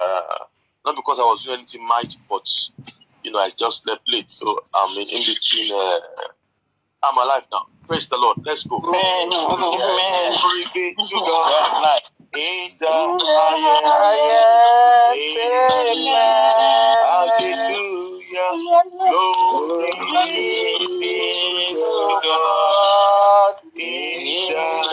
uh, not because I was doing anything much, but you know, I just slept late, so I'm in, in between. Uh, I'm alive now. Praise the Lord. Let's go. Amen. Amen. Glory be to God. In the Hallelujah. Glory be to God. In the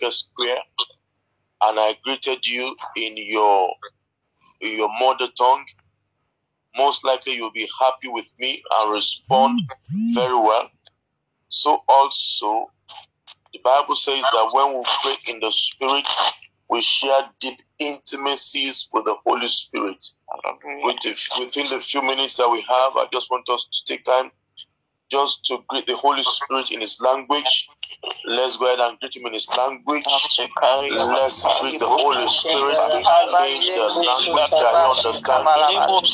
in the market square and I greeted you in your in your mother tongue, most likely you'll be happy with me and respond mm-hmm. very well. So also the Bible says that when we pray in the spirit, we share deep intimacies with the Holy Spirit. With the, within the few minutes that we have, I just want us to take time just to greet the Holy Spirit in His language. Let's go ahead and greet Him in His language. Let's greet the Holy Spirit in the language that He understands.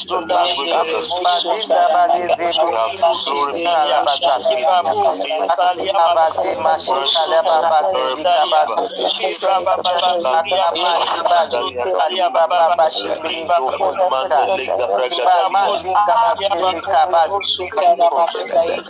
The language of the Spirit. We have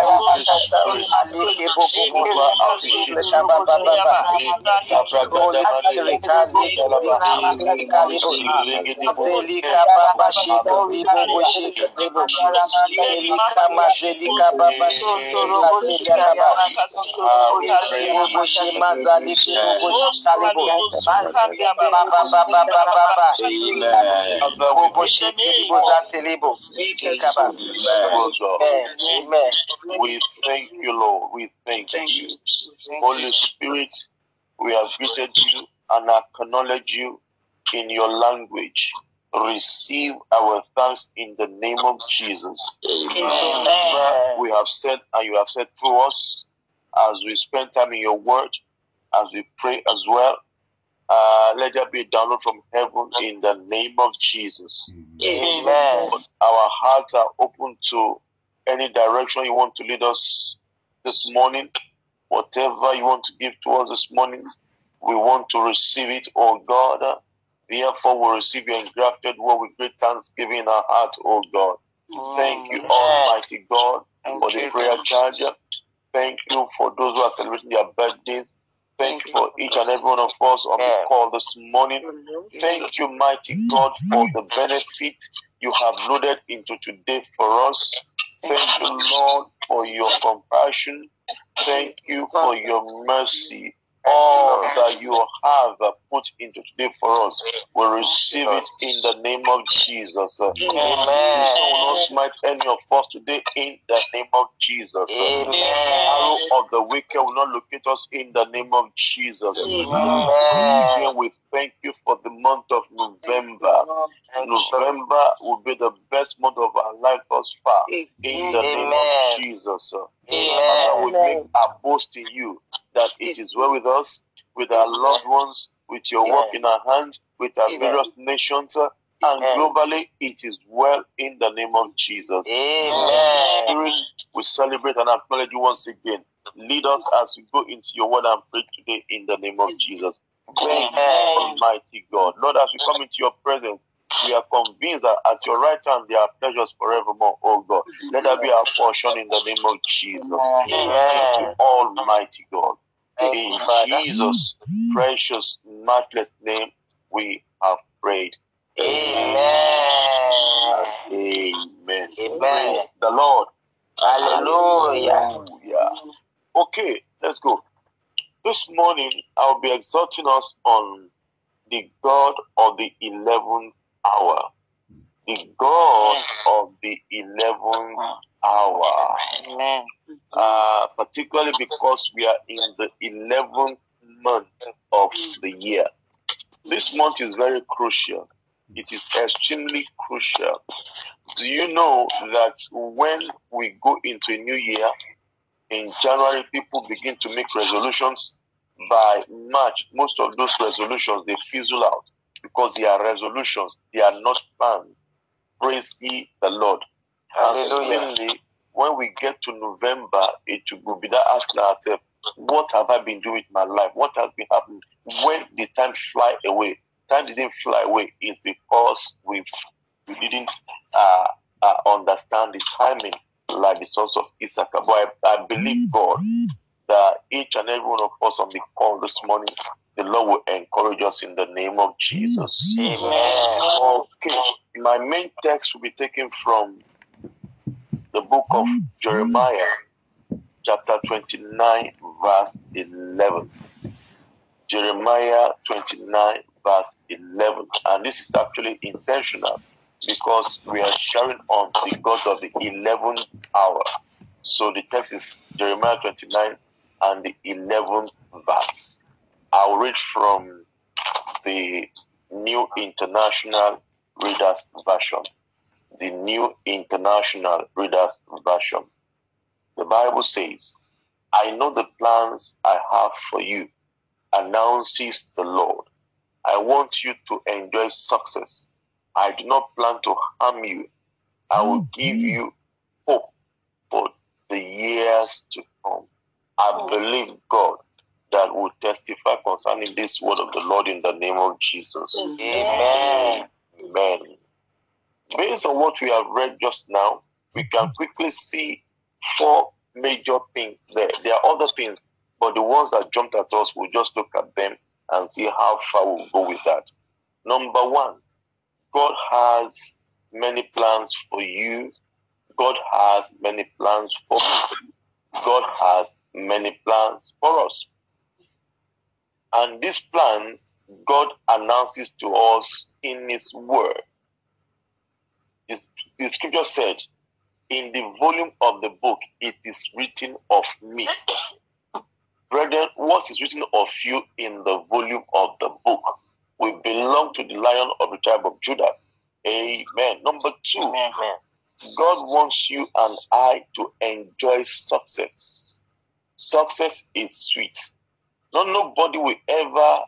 glory Amen. We thank you, Lord. We thank you. Holy Spirit, we have greeted you and acknowledge you in your language. Receive our thanks in the name of Jesus. Amen. We have said, and you have said through us, as we spend time in your word, as we pray as well. Uh, let there be a download from heaven in the name of Jesus. Amen. Our hearts are open to any direction you want to lead us this morning. Whatever you want to give to us this morning, we want to receive it, oh God. Therefore, we receive your engrafted word with great thanksgiving in our heart, oh God. Thank you, Almighty God, for the prayer charge. Thank you for those who are celebrating their birthdays. Thank you for each and every one of us on the call this morning. Thank you, mighty God, for the benefit you have loaded into today for us. Thank you, Lord, for your compassion. Thank you for your mercy. All that you have put into today for us, we receive it in the name of Jesus. Amen. You will not smite any of us today in the name of Jesus. Amen. Arrow of the wicked will not locate us in the name of Jesus. Amen. We thank you for the month of November. November will be the best month of our life thus far. In the name of Jesus. Amen. We make our boast in you that it is well with us, with our loved ones, with your work in our hands, with our various nations, uh, and globally it is well in the name of Jesus. Amen. Spirit, we celebrate and acknowledge you once again. Lead us as we go into your word and pray today in the name of Jesus. Thank you, Amen. Almighty God. Lord, as we come into your presence, we are convinced that at your right hand there are pleasures forevermore, oh God. Let that be our portion in the name of Jesus. Thank you, Almighty God. In. Jesus' precious, matchless name, we have prayed. Amen. Amen. Amen. Praise the Lord. Hallelujah. Hallelujah. Okay, let's go. This morning, I'll be exhorting us on the God of the 11th hour. The God of the 11th hour. Amen. Uh, particularly because we are in the 11th month of the year. This month is very crucial. It is extremely crucial. Do you know that when we go into a new year, in January, people begin to make resolutions. By March, most of those resolutions they fizzle out because they are resolutions, they are not plans. Praise ye the Lord. And Hallelujah. suddenly, when we get to November, it will be that asking ourselves, what have I been doing with my life? What has been happening? When did time fly away? Time didn't fly away. It's because we we didn't uh, uh, understand the timing like the sons of Issachar. But I, I believe God that each and every one of us on the call this morning, the Lord will encourage us in the name of Jesus. Amen. Okay, my main text will be taken from the book of mm-hmm. Jeremiah, chapter 29, verse 11. Jeremiah 29, verse 11. And this is actually intentional because we are sharing on the God of the 11th hour. So the text is Jeremiah 29 and the 11th verse. I'll read from the New International Reader's Version. The New International Reader's Version. The Bible says, I know the plans I have for you, announces the Lord. I want you to enjoy success. I do not plan to harm you. I will oh, give you hope for the years to come. I oh. believe God that will testify concerning this word of the Lord in the name of Jesus. Amen. Amen. Based on what we have read just now, we can quickly see four major things there. There are other things, but the ones that jumped at us, we'll just look at them and see how far we'll go with that. Number one, God has many plans for you. God has many plans for me. God has many plans for us. And these plans, God announces to us in His Word. His- The scripture said, In the volume of the book, it is written of me. Brethren, what is written of you in the volume of the book? We belong to the lion of the tribe of Judah. Amen. Number two, Amen. God wants you and I to enjoy success. Success is sweet. No, nobody will ever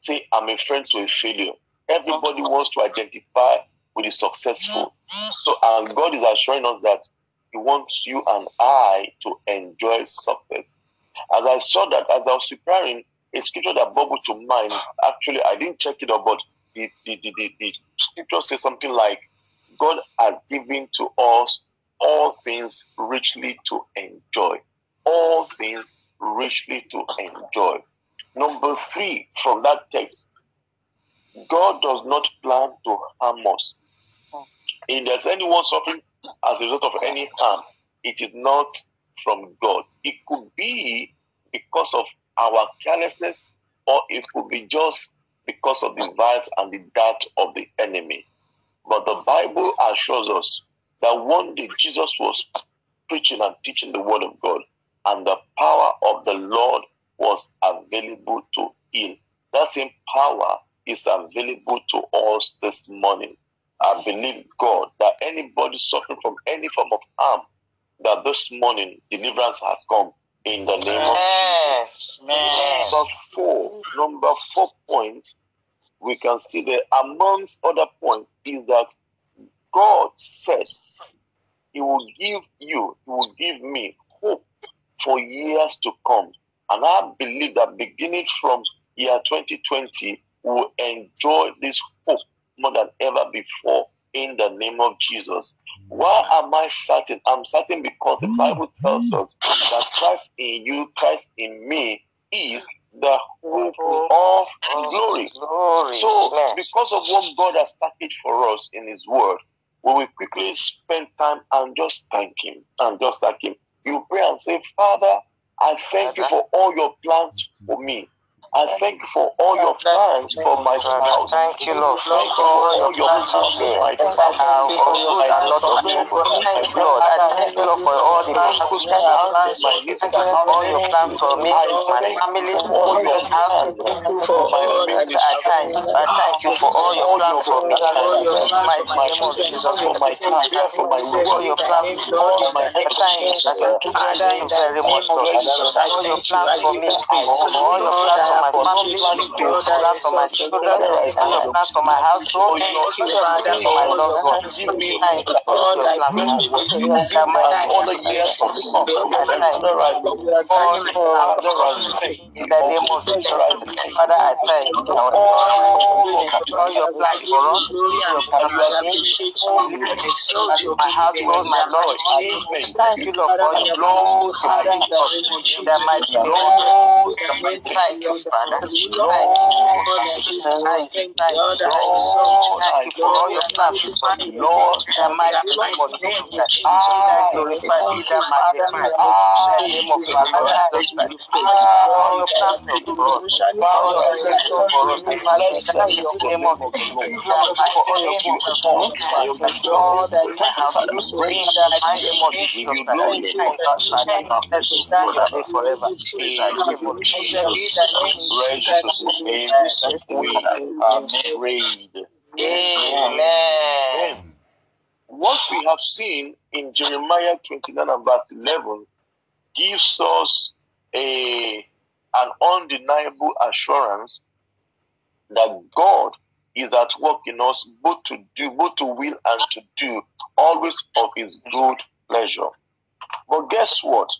say, I'm a friend to a failure. Everybody wants to identify with the successful. Mm-hmm. Mm-hmm. So, and God is assuring us that He wants you and I to enjoy success. As I saw that, as I was preparing, a scripture that bubbled to mind. Actually, I didn't check it out, but the, the, the, the, the scripture says something like, God has given to us all things richly to enjoy. All things richly to enjoy. Number three, from that text, God does not plan to harm us. If there's anyone suffering as a result of any harm, it is not from God. It could be because of our carelessness, or it could be just because of the violence and the dart of the enemy. But the Bible assures us that one day Jesus was preaching and teaching the word of God, and the power of the Lord was available to heal. That same power is available to us this morning. I believe God that anybody suffering from any form of harm, that this morning deliverance has come in the name of Jesus. Number four, number four point, we can see that amongst other points is that God says He will give you, He will give me hope for years to come. And I believe that beginning from year 2020, we will enjoy this hope more than ever before in the name of Jesus. Why am I certain? I'm certain because the Bible mm-hmm. tells us that Christ in you, Christ in me is the hope of glory. So, because of what God has packaged for us in His Word, we will quickly spend time and just thank Him and just thank Him. You pray and say, Father, I thank you for all your plans for me. I thank you for all your plans for my spouse. Thank you, Lord. Thank you for all your plans for my family, for my daughter, Thank you, Lord. I thank you, Lord, for all the plans, for my nieces and all your plans for me, my family, all your house. for my. I thank, I thank you for all your plans for me. My of Jesus, for my career, for my all your plans, all my I thank, I thank you very much, Lord. All your plans for me, all your plans for my family, your plans for my children, your for my household, for my loved ones. Thank you for all your the years to come. In the name of Jesus, Father, I thank you. All your plans for us, your plans for my household, my Lord. Thank you, Lord, for your Lord, in the mighty name of Jesus. Thank you, Father. Thank you. Thank you. Thank you. Thank you for all your plans for me, Lord. In the mighty name of Jesus. I glorify be that magnified. In the name of our Lord Jesus Christ. All your plans for us. All your plans for us. In the name of Jesus. In the mighty name of Jesus. My God, my house. In the mighty name of Jesus Christ. Thank you, Father. Let's be glorified forever. In the name of Jesus. Precious name we prayed. Amen. What we have seen in Jeremiah 29 and verse 11 gives us a, an undeniable assurance that God is at work in us both to do, both to will and to do, always of his good pleasure. But guess what?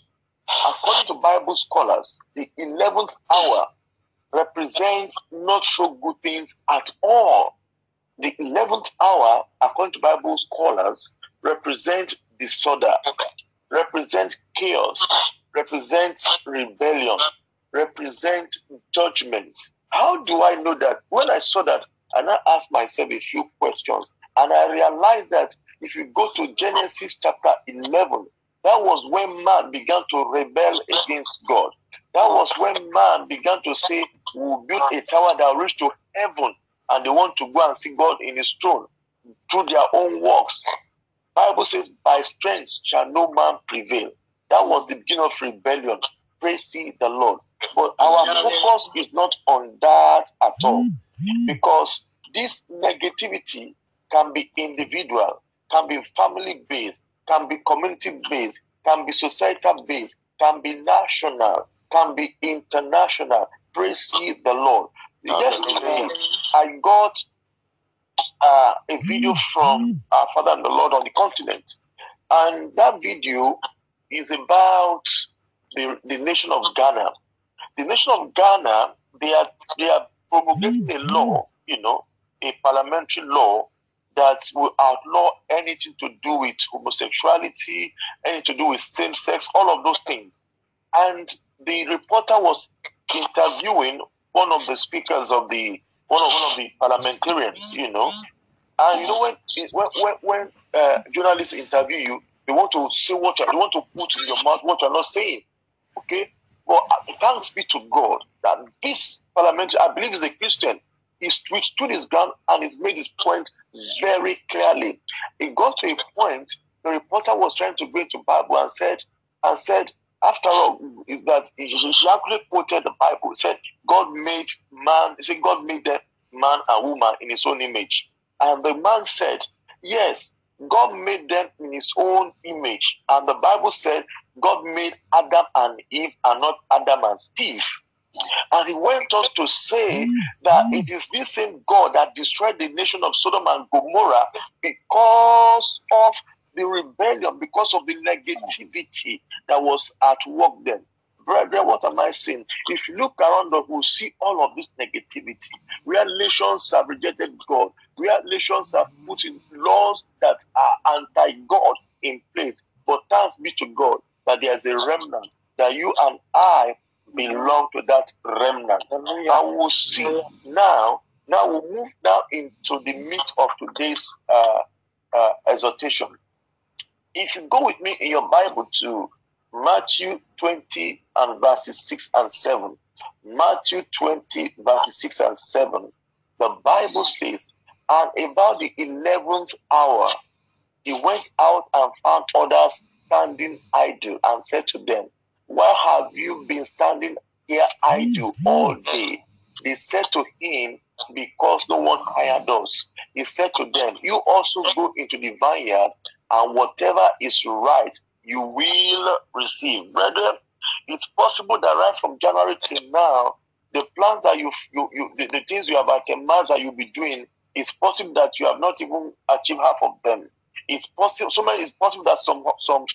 According to Bible scholars, the 11th hour represents not so good things at all. The 11th hour, according to Bible scholars, represent disorder, represents chaos, represents rebellion, represents judgment. How do I know that? When I saw that, and I asked myself a few questions, and I realized that if you go to Genesis chapter 11, that was when man began to rebel against God. That was when man began to say, We'll build a tower that will reach to heaven, and they want to go and see God in his throne through their own works. Bible says, By strength shall no man prevail. That was the beginning of rebellion. Praise ye the Lord. But our focus is not on that at all. Mm-hmm. Because this negativity can be individual, can be family based, can be community based, can be societal based, can be national, can be international. Praise ye the Lord. Yesterday, I got uh, a video from our Father and the Lord on the continent, and that video is about the, the nation of Ghana. The nation of Ghana, they are they are promulgating a law, you know, a parliamentary law that will outlaw anything to do with homosexuality, anything to do with same sex, all of those things. And the reporter was interviewing one of the speakers of the one of one of the parliamentarians, you know. And you know when when when, uh, journalists interview you, they want to say what you, want to put in your mouth what you're not saying. Okay, well, uh, thanks be to God that this parliamentary, I believe, is a Christian. He stood his ground and he's made his point very clearly. It got to a point the reporter was trying to go into Bible and said and said after all, is that she actually quoted the Bible. Said God made man, he said God made the man and woman in his own image. And the man said, Yes, God made them in his own image. And the Bible said God made Adam and Eve and not Adam and Steve. And he went on to say that it is this same God that destroyed the nation of Sodom and Gomorrah because of the rebellion, because of the negativity that was at work then. Brethren, what am I saying? If you look around us, we'll see all of this negativity. Where nations have rejected God, where nations have put in laws that are anti God in place. But thanks be to God that there's a remnant, that you and I belong to that remnant. And we'll see now. Now we'll move now into the meat of today's uh, uh, exhortation. If you go with me in your Bible to Matthew 20 and verses 6 and 7. Matthew 20, verses 6 and 7. The Bible says, And about the 11th hour, he went out and found others standing idle and said to them, Why have you been standing here idle mm-hmm. all day? They said to him, Because no one hired us. He said to them, You also go into the vineyard, and whatever is right you will receive. Brethren, it's possible that right from January till now, the plans that you, you, you the, the things you have amassed that you'll be doing, it's possible that you have not even achieved half of them. It's possible, so many, it's possible that some some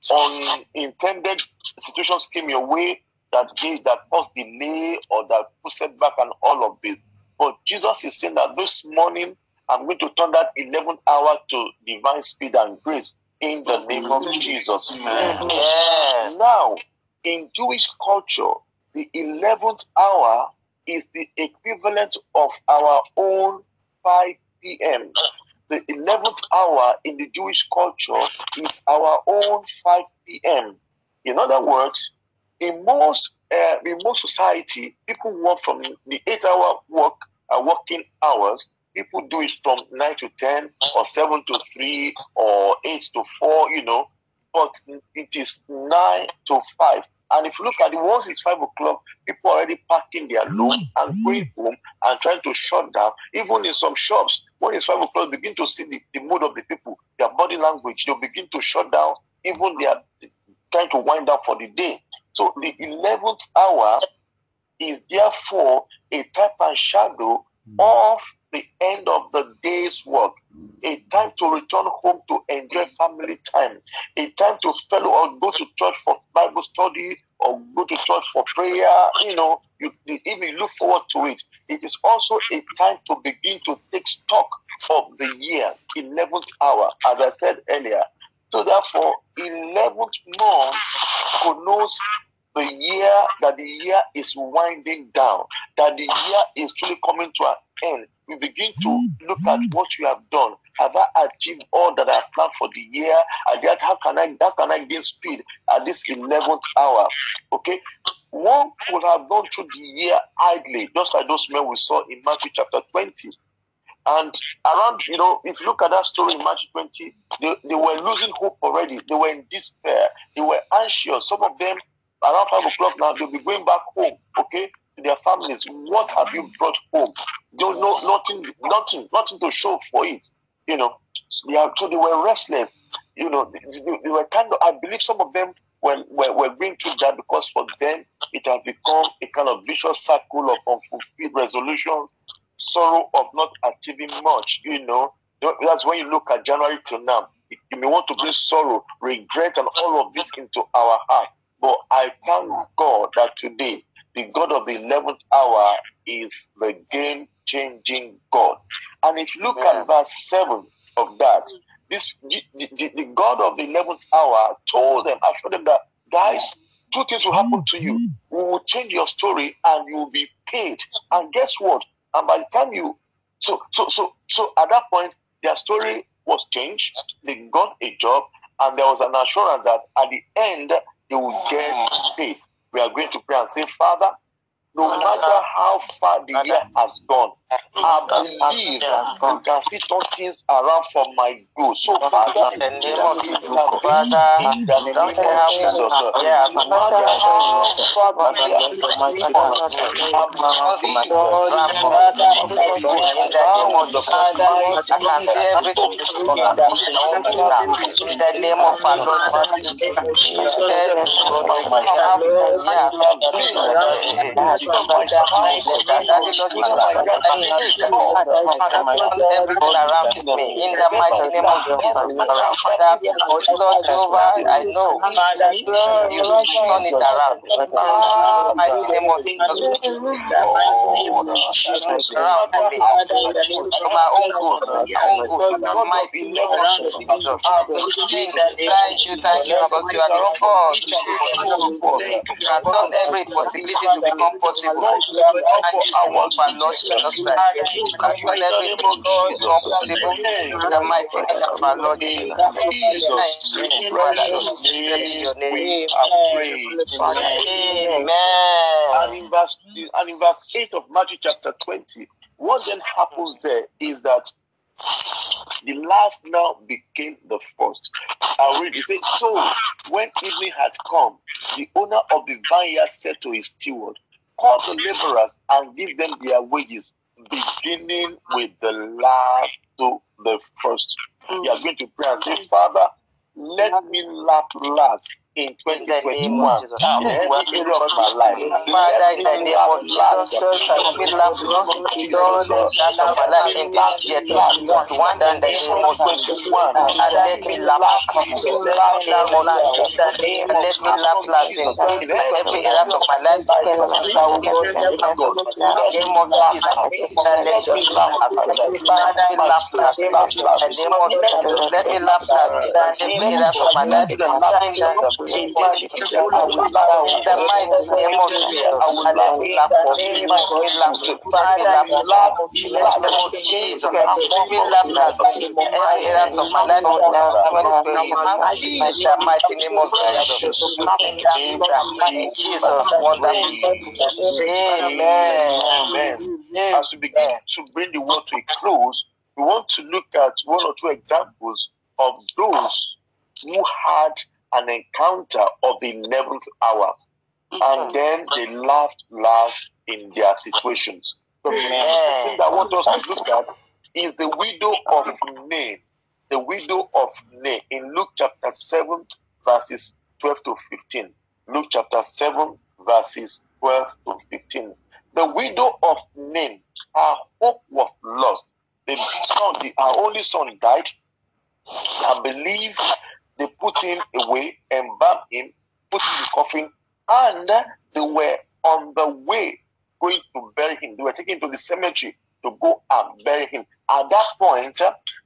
some unintended situations came your way that gave that caused delay or that put back and all of this. But Jesus is saying that this morning I'm going to turn that 11th hour to divine speed and grace in the name of Jesus. Yeah. Now, in Jewish culture, the 11th hour is the equivalent of our own 5 p.m. The 11th hour in the Jewish culture is our own 5 p.m. In other words, in most uh, in most society, people work from the eight-hour work uh, working hours People do it from 9 to 10 or 7 to 3 or 8 to 4, you know, but it is 9 to 5. And if you look at it, once it's 5 o'clock, people are already packing their mm-hmm. load and going home and trying to shut down. Even in some shops, when it's 5 o'clock, begin to see the, the mood of the people, their body language. They'll begin to shut down. Even they are trying to wind down for the day. So the 11th hour is therefore a type and shadow mm. of the end of the day's work, a time to return home to enjoy family time, a time to fellow or go to church for Bible study or go to church for prayer. You know, you, even look forward to it. It is also a time to begin to take stock of the year, 11th hour, as I said earlier. So therefore, 11th month connotes the year that the year is winding down, that the year is truly coming to an end we begin to look at what you have done. Have I achieved all that I planned for the year? And that how can I how can I gain speed at this eleventh hour? Okay. One could have gone through the year idly, just like those men we saw in Matthew chapter 20. And around, you know, if you look at that story in Matthew 20, they, they were losing hope already. They were in despair. They were anxious. Some of them, around 5 o'clock now, they'll be going back home, okay? Their families, what have you brought home? They know nothing, nothing, nothing to show for it. You know, they are, so they were restless. You know, they, they, were kind of. I believe some of them were, were, were going through that because for them it has become a kind of vicious circle of unfulfilled resolution, sorrow of not achieving much. You know, that's when you look at January till now. You may want to bring sorrow, regret, and all of this into our heart. But I thank God that today, the God of the 11th hour is the game changing God. And if you look at verse 7 of that, this the, the, the God of the 11th hour told them, assured them that, guys, two things will happen to you. Mm-hmm. We will change your story and you will be paid. And guess what? And by the time you so so so so at that point their story was changed, they got a job, and there was an assurance that at the end they will get paid. We are going to pray and say, Father, no matter how far the year has gone, I believe you can see things around for my good. So, Father, in the name of Jesus, Father, in the name of Jesus, yeah, no matter how far the year has gone, I in the name of I can see everything in the name of our Lord Jesus. Yeah, everything around me in the mighty name of Jesus. Father, Lord Jehovah, I know you turn it around. Mighty name of Jesus. Around me. For my own good. My own good. Mighty name of Jesus. Thank you, thank you, because you are the God. You have done every possibility to become possible. And you our Lord Jesus Christ. You have done everything to become possible. In the mighty name of our Lord Jesus. Jesus' name. Bless your name. Amen. And in verse and in verse 8 of Matthew chapter 20, what then happens there is that the last now became the first. I read it says, So when evening had come, the owner of the vineyard said to his steward, Call the laborers and give them their wages, beginning with the last to the first. You are mm. going to pray and say, Father, let me laugh last in 2021 in every area of my life. Father, in the name of Jesus, let me laugh last in my life in this year 2021 in the name of 2021. And let me laugh last the name of and let me laugh last in every area of my life. In the name of Jesus, and let me laugh Father, laugh last in the name of Jesus. Let me laugh last in every area of my life. In the mighty name of Jesus, As we begin to bring the world to a close, we want to look at one or two examples of those who had an encounter of the 11th hour. Mm-hmm. And then they laughed last in their situations. The thing that I want us to look at is the widow of Nain. The widow of Nain in Luke chapter 7, verses 12 to 15. Luke chapter 7, verses 12 to 15. The widow of Nain, her hope was lost. The son, the, her only son died. I believe they put him away, embalmed him, put him in the coffin, and they were on the way going to bury him. They were taken to the cemetery to go and bury him. At that point,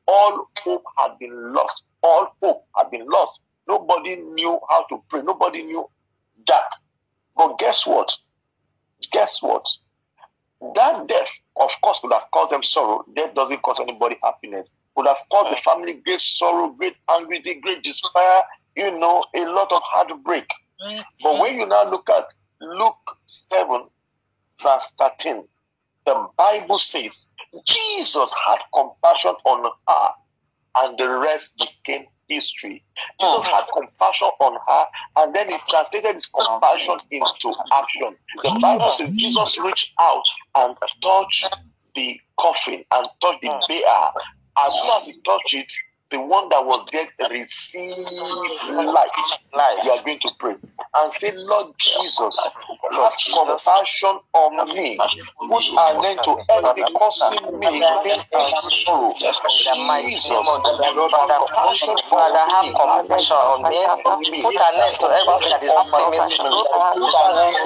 all hope had been lost. All hope had been lost. Nobody knew how to pray. Nobody knew that. But guess what? Guess what? That death, of course, would have caused them sorrow. Death doesn't cause anybody happiness. Would have caused the family great sorrow, great anxiety, great despair, you know, a lot of heartbreak. But when you now look at Luke 7, verse 13, the Bible says Jesus had compassion on her, and the rest became history. Jesus oh. had compassion on her, and then he translated his compassion into action. The Bible says Jesus reached out and touched the coffin and touched the oh. bear. As soon as he touched it, the one that was dead receive life. life. You are going to pray and say, Lord Jesus, have compassion on me. Put an end to every causing me pain and sorrow. Jesus, compassion Father, have compassion on me. Put an end to everything that is causing me. Put an end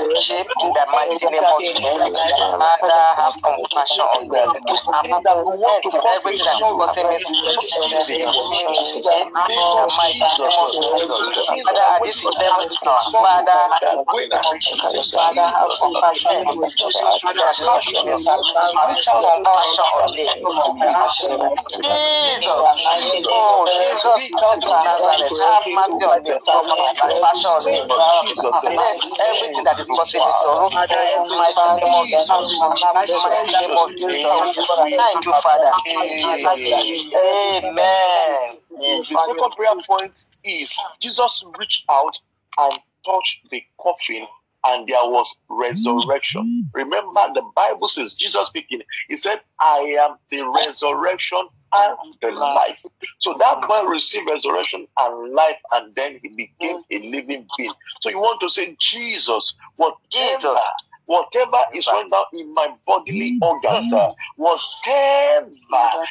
to the mighty name of Jesus. Father, have compassion on me. And put an end to everything that is causing me. Father, at this seventh Father, Father, have compassion. Father, have compassion on me. Jesus, oh Jesus, have mercy on me. Compassion on me. Everything that is causing me sorrow, my name of Jesus, my name of Jesus. Thank you, Father. Amen. The second prayer point is Jesus reached out and touched the coffin and there was resurrection. Remember, the Bible says, Jesus speaking, He said, I am the resurrection and the life. So that boy received resurrection and life, and then he became a living being. So you want to say, Jesus, whatever whatever is running down in my bodily organs, uh, whatever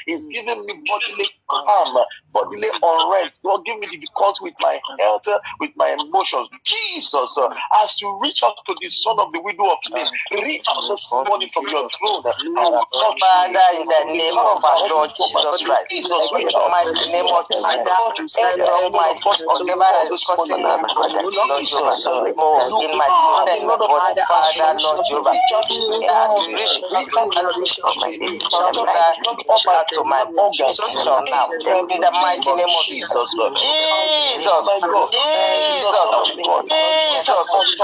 is giving me bodily calm, bodily unrest, God give me the difficulty with my health, uh, with my emotions. Jesus, uh, as you reach out to the son of the widow of Nain, reach out this morning from your throne Father, in the name of our Lord Jesus Christ, Jesus, reach out my name of Jesus, end of my whatever is causing me, Lord Jesus, oh, in my system, Father, Lord. Lord Jehovah. Reach up to my position now. In the mighty name of Jesus. Jesus. Jesus. Jesus.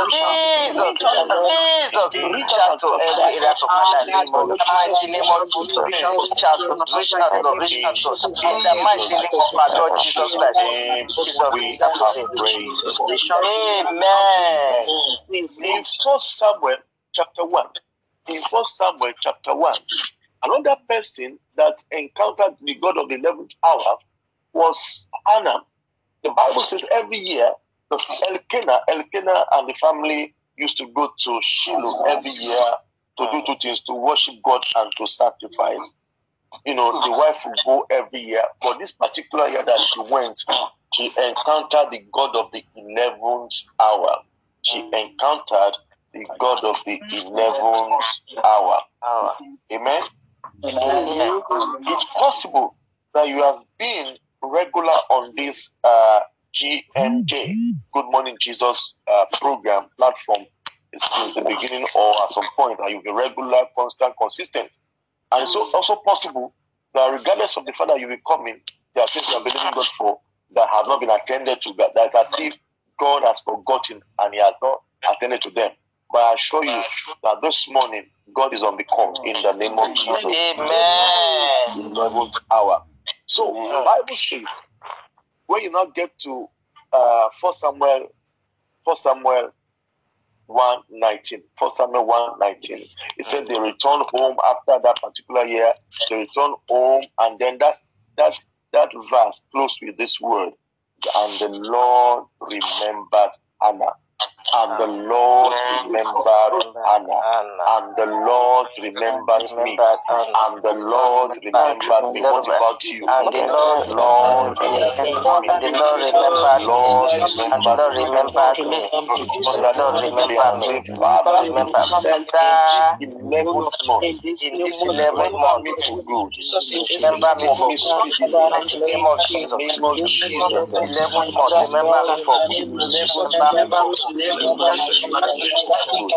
Jesus. Jesus. Reach out to every area of my life. The mighty name of Jesus. Reach out to reach out to reach out to in the mighty name of our Lord Jesus Christ. Jesus. We have praise. Amen. In First Samuel chapter 1. In 1 Samuel chapter 1, another person that encountered the God of the 11th hour was Anna. The Bible says every year, the Elkanah, Elkanah and the family used to go to Shiloh every year to do two things, to worship God and to sacrifice. You know, the wife would go every year, but this particular year that she went, she encountered the God of the 11th hour. She encountered the God of the 11th hour. Amen. It's possible that you have been regular on this uh, GMJ, Good Morning Jesus uh, program platform since the beginning or at some point, and you've been regular, constant, consistent. And it's also possible that regardless of the fact that you will come in, there are things you are believing God for that have not been attended to, that, that as if God has forgotten and He has not attended to them. But I assure you that this morning, God is on the court in the name of Jesus. Amen. Eleventh hour. So the Bible says, when you now get to uh, 1 Samuel, 1 Samuel 119, 1 Samuel 119, it said they returned home after that particular year. They returned home, and then that's that that verse close with this word, and the Lord remembered Anna. And the Lord remembered Anna. And the Lord remembered me. And the Lord remembered me. What about you? And the Lord, Lord, the Lord remembered Lord and the Lord remembered me. And the Lord remembered me. Father, Remember, in this 11th month, in this 11th month, me remember me for good. In the name of name of Jesus. 11th month, remember me for good. Remember me for good. Remember the Remember my.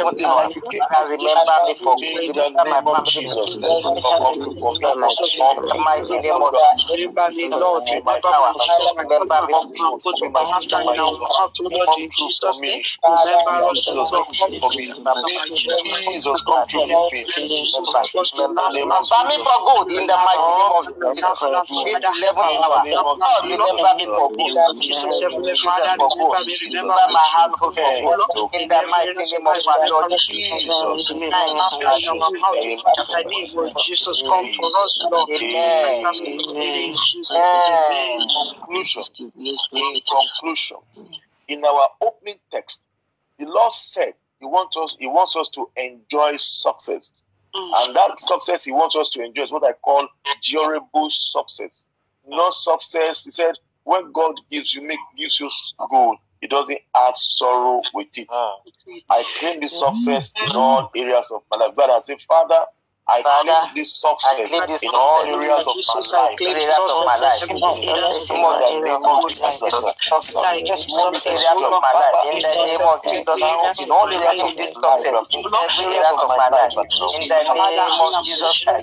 Remember. Remember Lord, Jesus'. Remember. Remember me for good in the mighty name of Jesus. This 11th hour. Remember me for good. of Jesus for good. Remember my household for. In the mighty name of our Lord Jesus. Jesus, come for us, Lord. Amen. Conclusion. In conclusion, in our opening text, the Lord said He wants us, He wants us to enjoy success. And that success He wants us to enjoy is what I call durable success. Not success, He said, when God gives you, make gives you good, He doesn't add sorrow with it. Ah. I claim this success in all areas of my life. God, I say, Father, I Father, claim this success this in all areas of my I life. Areas of my life. In Most the name the name of of Jesus. Jesus. Most areas of my life. In the name of Jesus. In all areas of this success. In every area of my life. In the name of Jesus.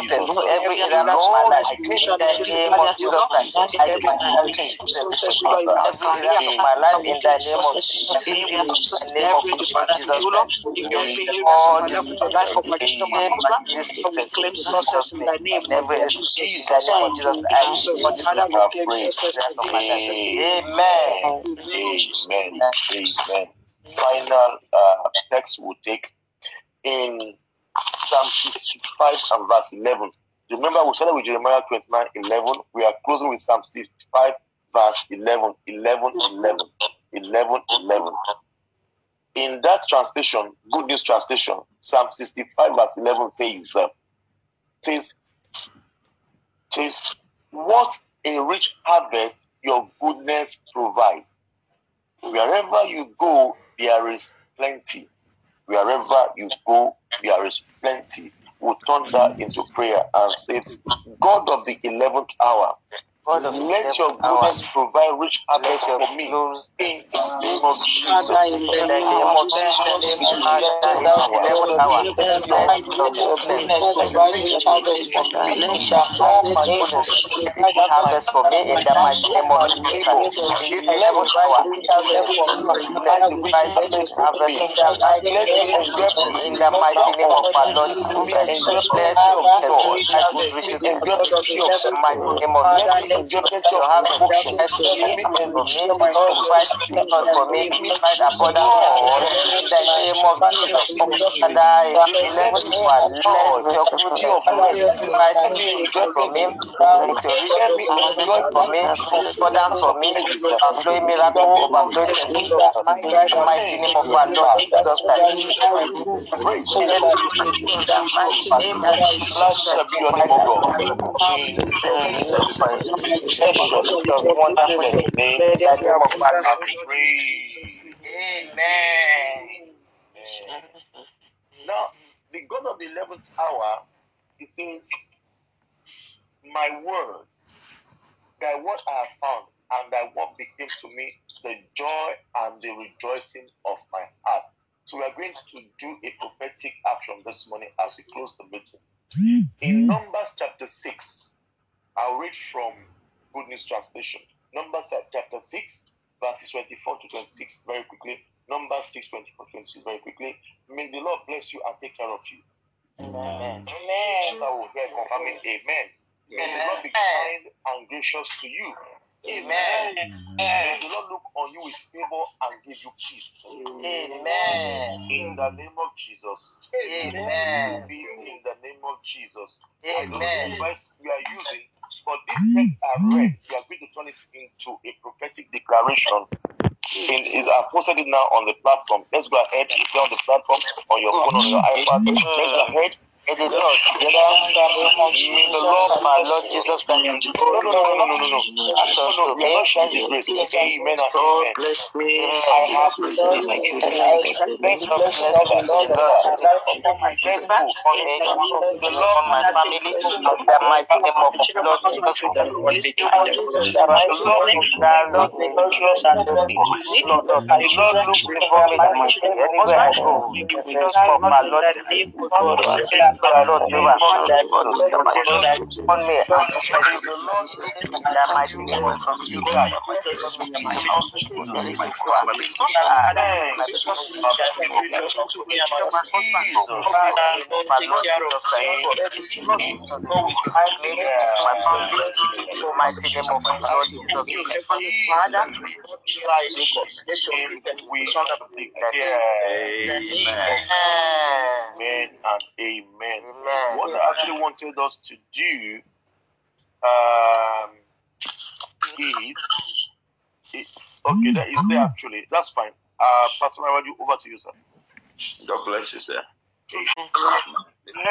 In every area of my life. In the name of Jesus I claim success. Every area of my life. In the name of Jesus. In the name of Jesus Christ. All we claim success in the name of Every Jesus. in the name of Jesus. I Jesus, want this Father, to we claim success in the name Amen. Amen. Amen. Final uh, text we'll take in Psalm 65 and verse 11. Remember, we started with Jeremiah 29 11. We are closing with Psalm 65, verse 11. 11 11. 11 11. In that translation, Good News Translation, Psalm 65, verse 11 says, uh, says, says, What a rich harvest your goodness provide. Wherever you go, there is plenty. Wherever you go, there is plenty. We'll turn that into prayer and say, God of the 11th hour, God of let your 11th hour, goodness provide rich harvest for me. In the name of Jesus. In the in the name name of of Jesus, Jesus, Father, in the 11th hour, let your goodness provide rich harvest for me. all my goodness, rich harvest for me in the mighty name of Jesus. In the 11th hour, let your goodness provide rich harvest in the name of. In the mighty name of our Lord Jesus Christ. Let your goodness provide rich harvest in the mighty name of Jesus. Let your harvest for me, provide for me, provide abundance in the name of Jesus. Father, in the 11th hour, let your goodness provide for me, let your riches for me, abundance for me, overflowing miracle, overflowing testimony, in the mighty name of our Lord Jesus Christ. Praise In the mighty name of Jesus Blessed be your name, O God. Jesus. Jesus Christ. Precious, wonderful name. Let there name of abundance our of God. Amen. Now, the God of the 11th hour, he says, My word, thy word I have found, and thy word became to me the joy and the rejoicing of my heart. So we are going to do a prophetic action this morning as we close the meeting. In Numbers chapter 6, I'll read from Good News Translation. Numbers chapter 6, verses 24 to 26, very quickly. Numbers 6, 24 to 26, very quickly. May the Lord bless you and take care of you. Amen. Amen. I will hear confirming amen. May the Lord be kind and gracious to you. Amen. May the Lord look on you with favor and give you peace. Amen. In the name of Jesus. Amen. Peace in the name of Jesus. I the Amen. device we are using, but this text I read, we are going to turn it into a prophetic declaration. In, is I posted it now on the platform. Let's go ahead. You're on the platform, on your phone, on your iPad, let's go ahead. It is Lord, the name of my Lord Jesus Christ. No, no, no, no, no, no, no, no. We are not sharing the grace. Amen amen. Bless me. I have received the grace. Let's go together. Let's go. The Lord, my family, in the mighty name of Lord Jesus Christ. The Lord, the Lord, be gracious and mercy. Lord, Lord, the Lord look before me, the mighty anywhere I go. The grace of my Lord, In I pray, Lord Jehovah, that you will on me and especially the Lord that name of Jesus. Amen and amen. What I actually wanted us to do um, is, is okay. That is there actually. That's fine. Uh, Pastor, over to you, sir. God bless you, sir.